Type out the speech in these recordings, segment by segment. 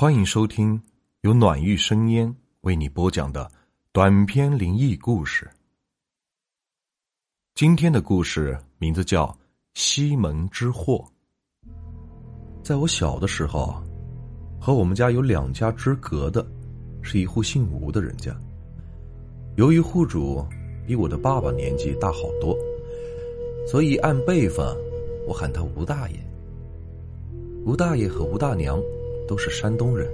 欢迎收听由暖玉生烟为你播讲的短篇灵异故事。今天的故事名字叫《西门之祸》。在我小的时候，和我们家有两家之隔的，是一户姓吴的人家。由于户主比我的爸爸年纪大好多，所以按辈分，我喊他吴大爷。吴大爷和吴大娘。都是山东人，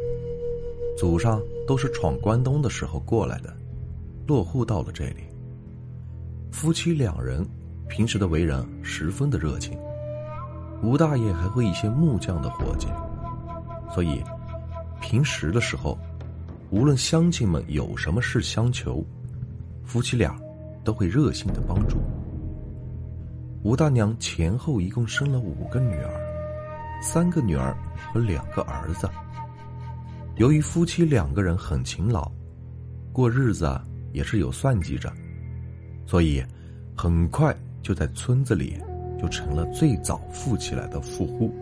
祖上都是闯关东的时候过来的，落户到了这里。夫妻两人平时的为人十分的热情，吴大爷还会一些木匠的活计，所以平时的时候，无论乡亲们有什么事相求，夫妻俩都会热心的帮助。吴大娘前后一共生了五个女儿。三个女儿和两个儿子。由于夫妻两个人很勤劳，过日子也是有算计着，所以很快就在村子里就成了最早富起来的富户。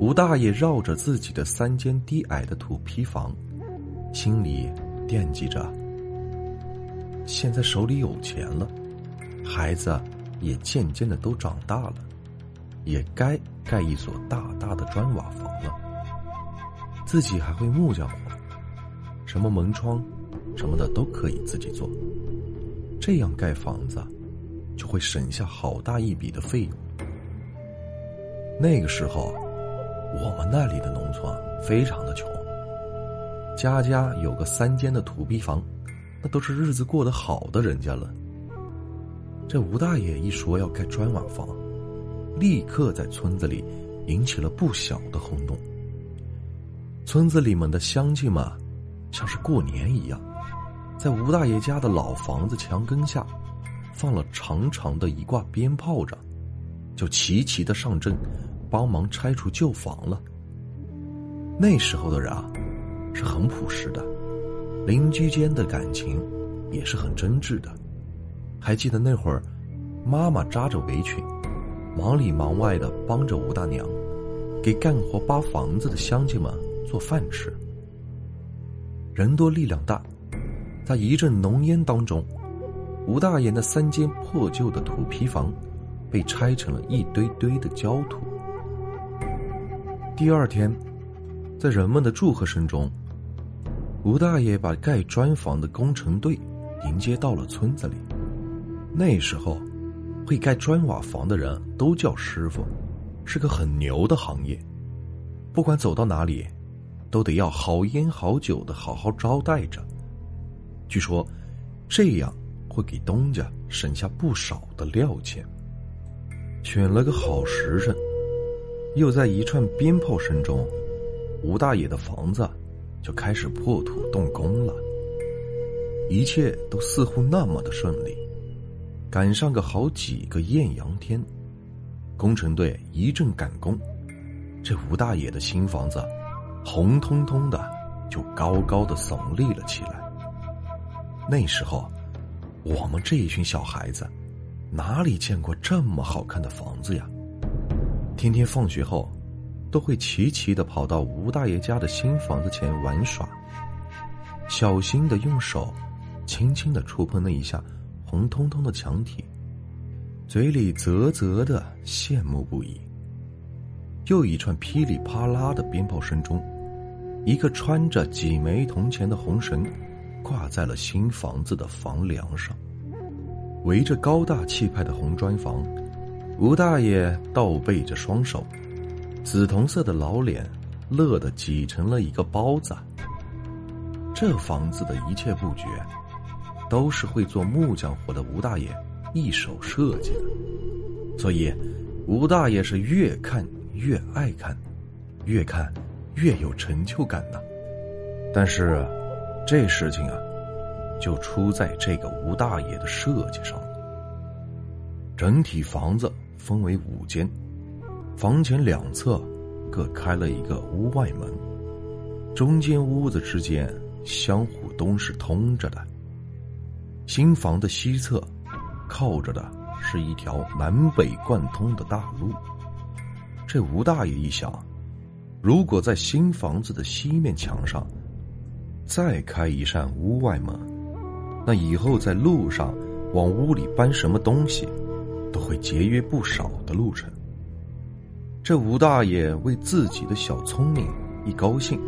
吴大爷绕着自己的三间低矮的土坯房，心里惦记着：现在手里有钱了，孩子也渐渐的都长大了。也该盖一所大大的砖瓦房了。自己还会木匠活，什么门窗，什么的都可以自己做。这样盖房子，就会省下好大一笔的费用。那个时候，我们那里的农村非常的穷，家家有个三间的土坯房，那都是日子过得好的人家了。这吴大爷一说要盖砖瓦房。立刻在村子里引起了不小的轰动。村子里面的乡亲们，像是过年一样，在吴大爷家的老房子墙根下，放了长长的一挂鞭炮着，就齐齐的上阵，帮忙拆除旧房了。那时候的人啊，是很朴实的，邻居间的感情也是很真挚的。还记得那会儿，妈妈扎着围裙。忙里忙外的帮着吴大娘，给干活扒房子的乡亲们做饭吃。人多力量大，在一阵浓烟当中，吴大爷那三间破旧的土坯房被拆成了一堆堆的焦土。第二天，在人们的祝贺声中，吴大爷把盖砖房的工程队迎接到了村子里。那时候。会盖砖瓦房的人都叫师傅，是个很牛的行业。不管走到哪里，都得要好烟好酒的好好招待着。据说，这样会给东家省下不少的料钱。选了个好时辰，又在一串鞭炮声中，吴大爷的房子就开始破土动工了。一切都似乎那么的顺利。赶上个好几个艳阳天，工程队一阵赶工，这吴大爷的新房子红彤彤的，就高高的耸立了起来。那时候，我们这一群小孩子哪里见过这么好看的房子呀？天天放学后，都会齐齐的跑到吴大爷家的新房子前玩耍，小心的用手轻轻的触碰那一下。红彤彤的墙体，嘴里啧啧的羡慕不已。又一串噼里啪啦的鞭炮声中，一个穿着几枚铜钱的红绳挂在了新房子的房梁上。围着高大气派的红砖房，吴大爷倒背着双手，紫铜色的老脸乐得挤成了一个包子。这房子的一切布局。都是会做木匠活的吴大爷一手设计的，所以吴大爷是越看越爱看，越看越有成就感呢。但是这事情啊，就出在这个吴大爷的设计上。整体房子分为五间，房前两侧各开了一个屋外门，中间屋子之间相互都是通着的。新房的西侧，靠着的是一条南北贯通的大路。这吴大爷一想，如果在新房子的西面墙上再开一扇屋外门，那以后在路上往屋里搬什么东西，都会节约不少的路程。这吴大爷为自己的小聪明一高兴，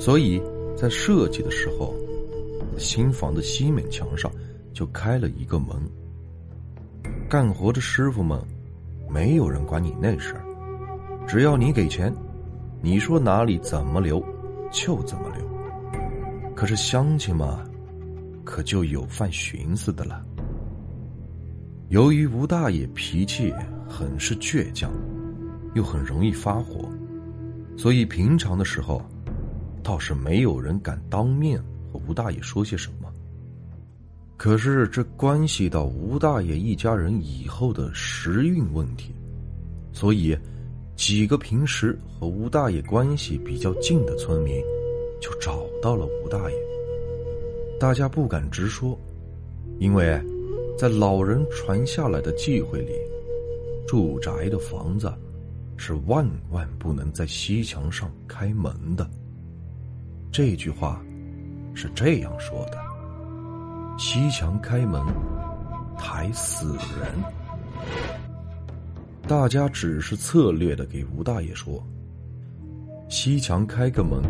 所以在设计的时候，新房的西面墙上就开了一个门。干活的师傅们，没有人管你那事儿，只要你给钱。你说哪里怎么留，就怎么留。可是乡亲们，可就有犯寻思的了。由于吴大爷脾气很是倔强，又很容易发火，所以平常的时候，倒是没有人敢当面吴大爷说些什么。可是这关系到吴大爷一家人以后的时运问题，所以。几个平时和吴大爷关系比较近的村民，就找到了吴大爷。大家不敢直说，因为，在老人传下来的忌讳里，住宅的房子是万万不能在西墙上开门的。这句话是这样说的：西墙开门，抬死人。大家只是策略的给吴大爷说：“西墙开个门，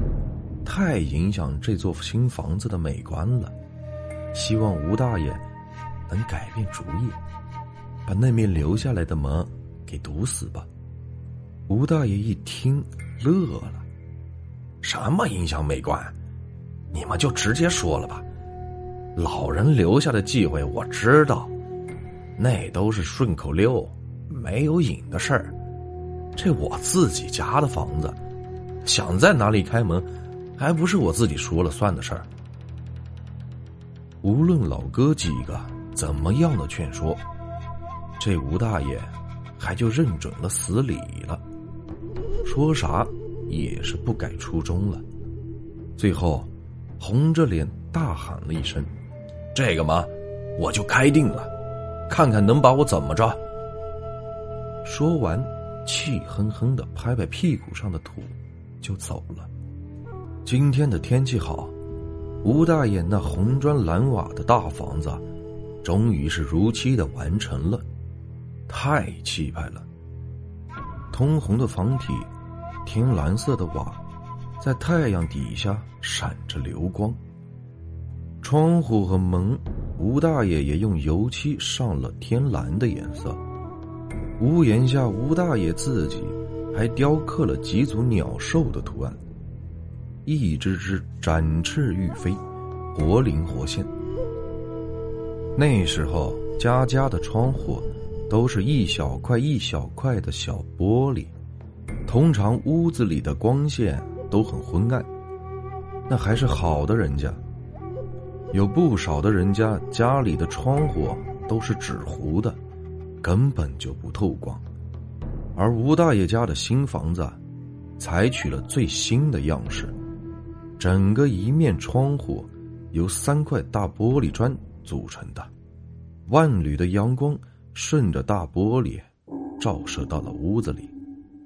太影响这座新房子的美观了。希望吴大爷能改变主意，把那面留下来的门给堵死吧。”吴大爷一听乐了：“什么影响美观？你们就直接说了吧。老人留下的忌讳我知道，那都是顺口溜。”没有瘾的事儿，这我自己家的房子，想在哪里开门，还不是我自己说了算的事儿。无论老哥几个怎么样的劝说，这吴大爷还就认准了死理了，说啥也是不改初衷了。最后，红着脸大喊了一声：“这个嘛，我就开定了，看看能把我怎么着。”说完，气哼哼的拍拍屁股上的土，就走了。今天的天气好，吴大爷那红砖蓝瓦的大房子，终于是如期的完成了，太气派了。通红的房体，天蓝色的瓦，在太阳底下闪着流光。窗户和门，吴大爷也用油漆上了天蓝的颜色。屋檐下，吴大爷自己还雕刻了几组鸟兽的图案，一只只展翅欲飞，活灵活现。那时候，家家的窗户都是一小块一小块的小玻璃，通常屋子里的光线都很昏暗。那还是好的人家，有不少的人家家里的窗户都是纸糊的。根本就不透光，而吴大爷家的新房子，采取了最新的样式，整个一面窗户由三块大玻璃砖组成的，万缕的阳光顺着大玻璃照射到了屋子里，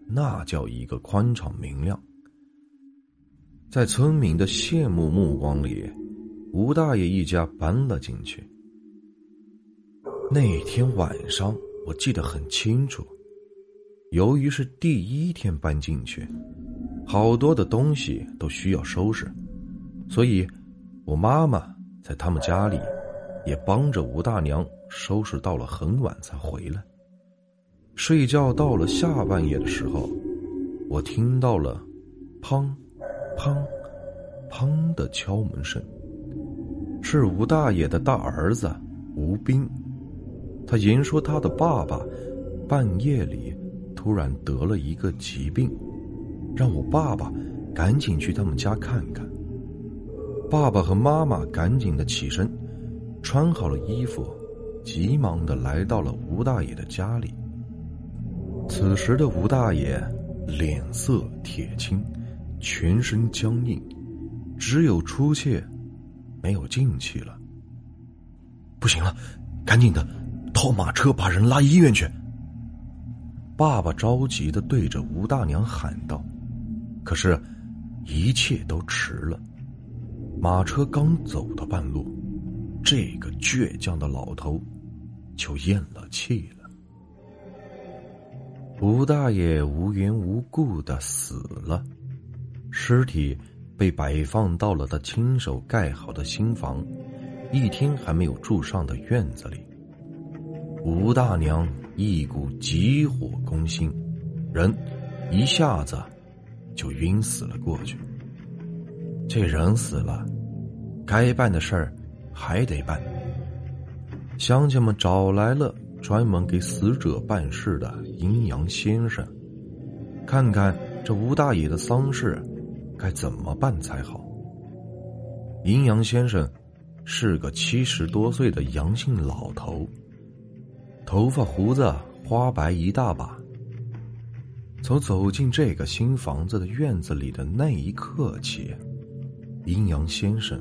那叫一个宽敞明亮。在村民的羡慕目光里，吴大爷一家搬了进去。那天晚上，我记得很清楚。由于是第一天搬进去，好多的东西都需要收拾，所以，我妈妈在他们家里也帮着吴大娘收拾到了很晚才回来。睡觉到了下半夜的时候，我听到了“砰，砰，砰”的敲门声，是吴大爷的大儿子吴斌。他言说他的爸爸半夜里突然得了一个疾病，让我爸爸赶紧去他们家看看。爸爸和妈妈赶紧的起身，穿好了衣服，急忙的来到了吴大爷的家里。此时的吴大爷脸色铁青，全身僵硬，只有出气，没有进气了。不行了，赶紧的！套马车把人拉医院去！爸爸着急的对着吴大娘喊道：“可是，一切都迟了。马车刚走到半路，这个倔强的老头就咽了气了。吴大爷无缘无故的死了，尸体被摆放到了他亲手盖好的新房，一天还没有住上的院子里。吴大娘一股急火攻心，人一下子就晕死了过去。这人死了，该办的事儿还得办。乡亲们找来了专门给死者办事的阴阳先生，看看这吴大爷的丧事该怎么办才好。阴阳先生是个七十多岁的杨姓老头。头发胡子花白一大把。从走进这个新房子的院子里的那一刻起，阴阳先生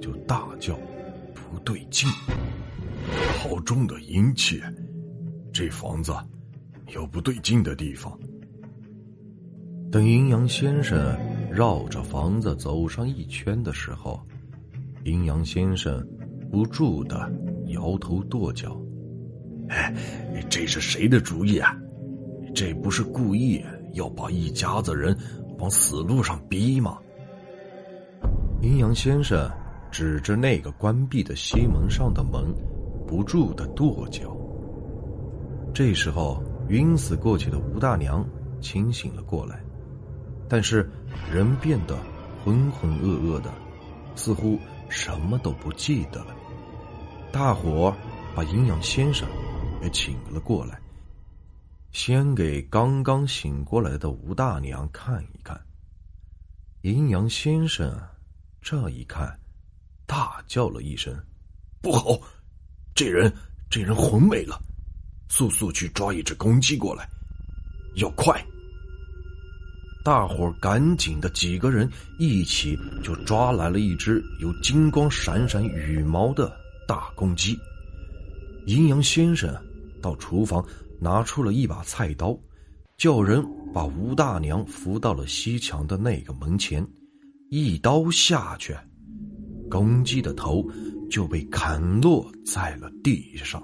就大叫：“不对劲！好重的阴气，这房子有不对劲的地方。”等阴阳先生绕着房子走上一圈的时候，阴阳先生不住的摇头跺脚。哎，这是谁的主意啊？这不是故意要把一家子人往死路上逼吗？阴阳先生指着那个关闭的西门上的门，不住的跺脚。这时候，晕死过去的吴大娘清醒了过来，但是人变得浑浑噩噩的，似乎什么都不记得了。大伙把阴阳先生。也请了过来，先给刚刚醒过来的吴大娘看一看。阴阳先生这一看，大叫了一声：“不好！这人，这人魂没了！速速去抓一只公鸡过来，要快！”大伙赶紧的，几个人一起就抓来了一只有金光闪闪羽毛的大公鸡。阴阳先生。到厨房拿出了一把菜刀，叫人把吴大娘扶到了西墙的那个门前，一刀下去，公鸡的头就被砍落在了地上。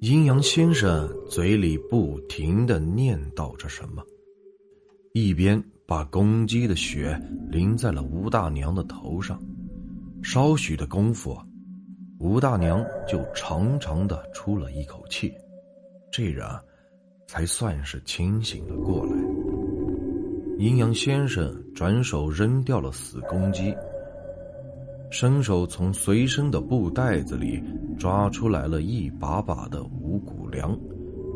阴阳先生嘴里不停的念叨着什么，一边把公鸡的血淋在了吴大娘的头上，稍许的功夫。吴大娘就长长的出了一口气，这人才算是清醒了过来。阴阳先生转手扔掉了死公鸡，伸手从随身的布袋子里抓出来了一把把的五谷粮，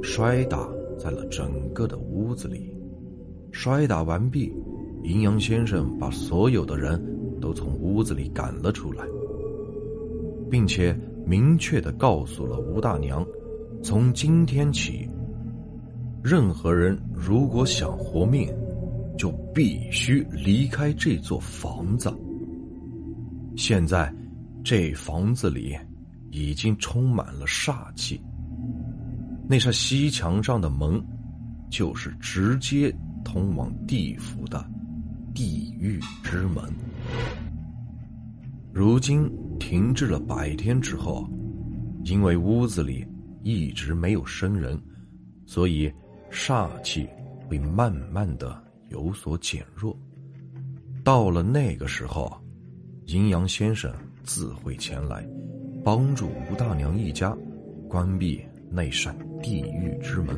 摔打在了整个的屋子里。摔打完毕，阴阳先生把所有的人都从屋子里赶了出来。并且明确的告诉了吴大娘，从今天起，任何人如果想活命，就必须离开这座房子。现在，这房子里已经充满了煞气。那扇西墙上的门，就是直接通往地府的地狱之门。如今。停滞了百天之后，因为屋子里一直没有生人，所以煞气会慢慢的有所减弱。到了那个时候，阴阳先生自会前来，帮助吴大娘一家关闭那扇地狱之门，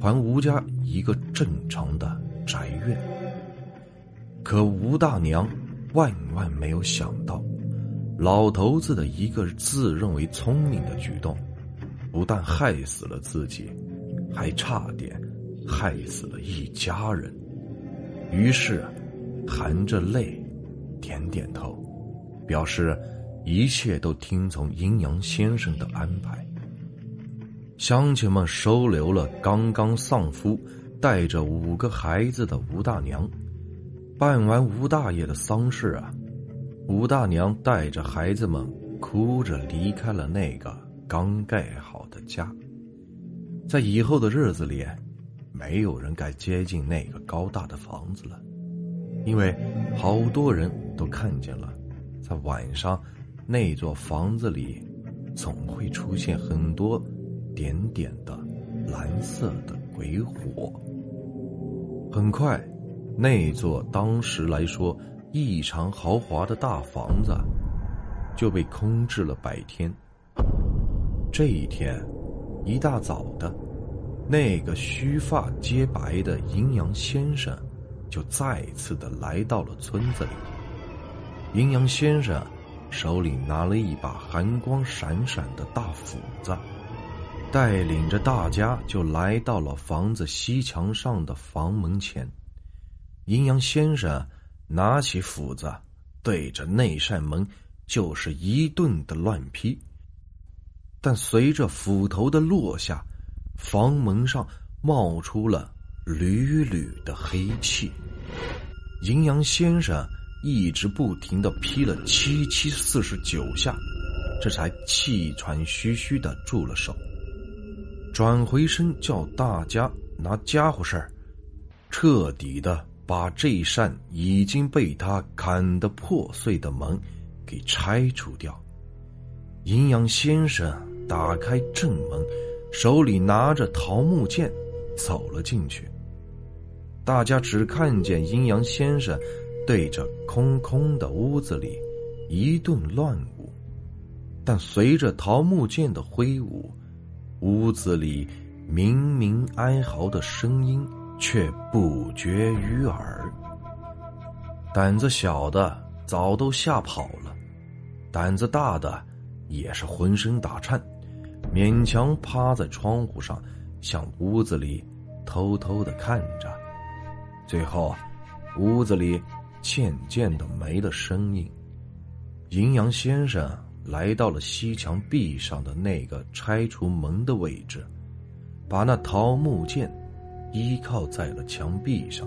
还吴家一个正常的宅院。可吴大娘万万没有想到。老头子的一个自认为聪明的举动，不但害死了自己，还差点害死了一家人。于是，含着泪，点点头，表示一切都听从阴阳先生的安排。乡亲们收留了刚刚丧夫、带着五个孩子的吴大娘，办完吴大爷的丧事啊。吴大娘带着孩子们哭着离开了那个刚盖好的家。在以后的日子里，没有人敢接近那个高大的房子了，因为好多人都看见了，在晚上那座房子里总会出现很多点点的蓝色的鬼火。很快，那座当时来说异常豪华的大房子就被空置了百天。这一天，一大早的，那个须发皆白的阴阳先生就再次的来到了村子里。阴阳先生手里拿了一把寒光闪闪的大斧子，带领着大家就来到了房子西墙上的房门前。阴阳先生拿起斧子，对着那扇门就是一顿的乱劈。但随着斧头的落下，房门上冒出了缕缕的黑气。阴阳先生一直不停的劈了七七四十九下，这才气喘吁吁的住了手。转回身叫大家拿家伙事儿，彻底的把这扇已经被他砍得破碎的门给拆除掉。阴阳先生。打开正门，手里拿着桃木剑，走了进去。大家只看见阴阳先生对着空空的屋子里一顿乱舞，但随着桃木剑的挥舞，屋子里明明哀嚎的声音却不绝于耳。胆子小的早都吓跑了，胆子大的也是浑身打颤。勉强趴在窗户上，向屋子里偷偷的看着。最后，屋子里渐渐的没了声音。阴阳先生来到了西墙壁上的那个拆除门的位置，把那桃木剑依靠在了墙壁上，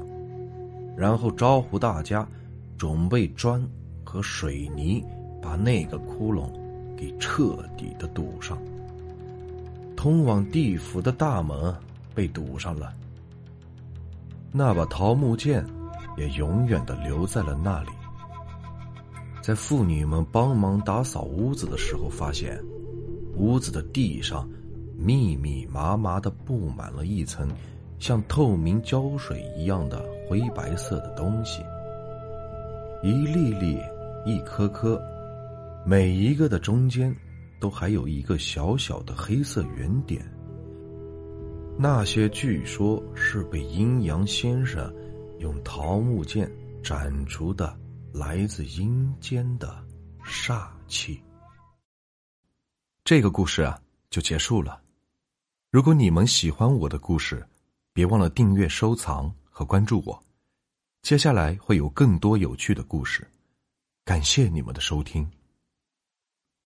然后招呼大家准备砖和水泥，把那个窟窿给彻底的堵上。通往地府的大门被堵上了，那把桃木剑也永远的留在了那里。在妇女们帮忙打扫屋子的时候，发现屋子的地上密密麻麻的布满了一层像透明胶水一样的灰白色的东西，一粒粒、一颗颗，每一个的中间。都还有一个小小的黑色圆点。那些据说是被阴阳先生用桃木剑斩除的来自阴间的煞气。这个故事啊，就结束了。如果你们喜欢我的故事，别忘了订阅、收藏和关注我。接下来会有更多有趣的故事。感谢你们的收听。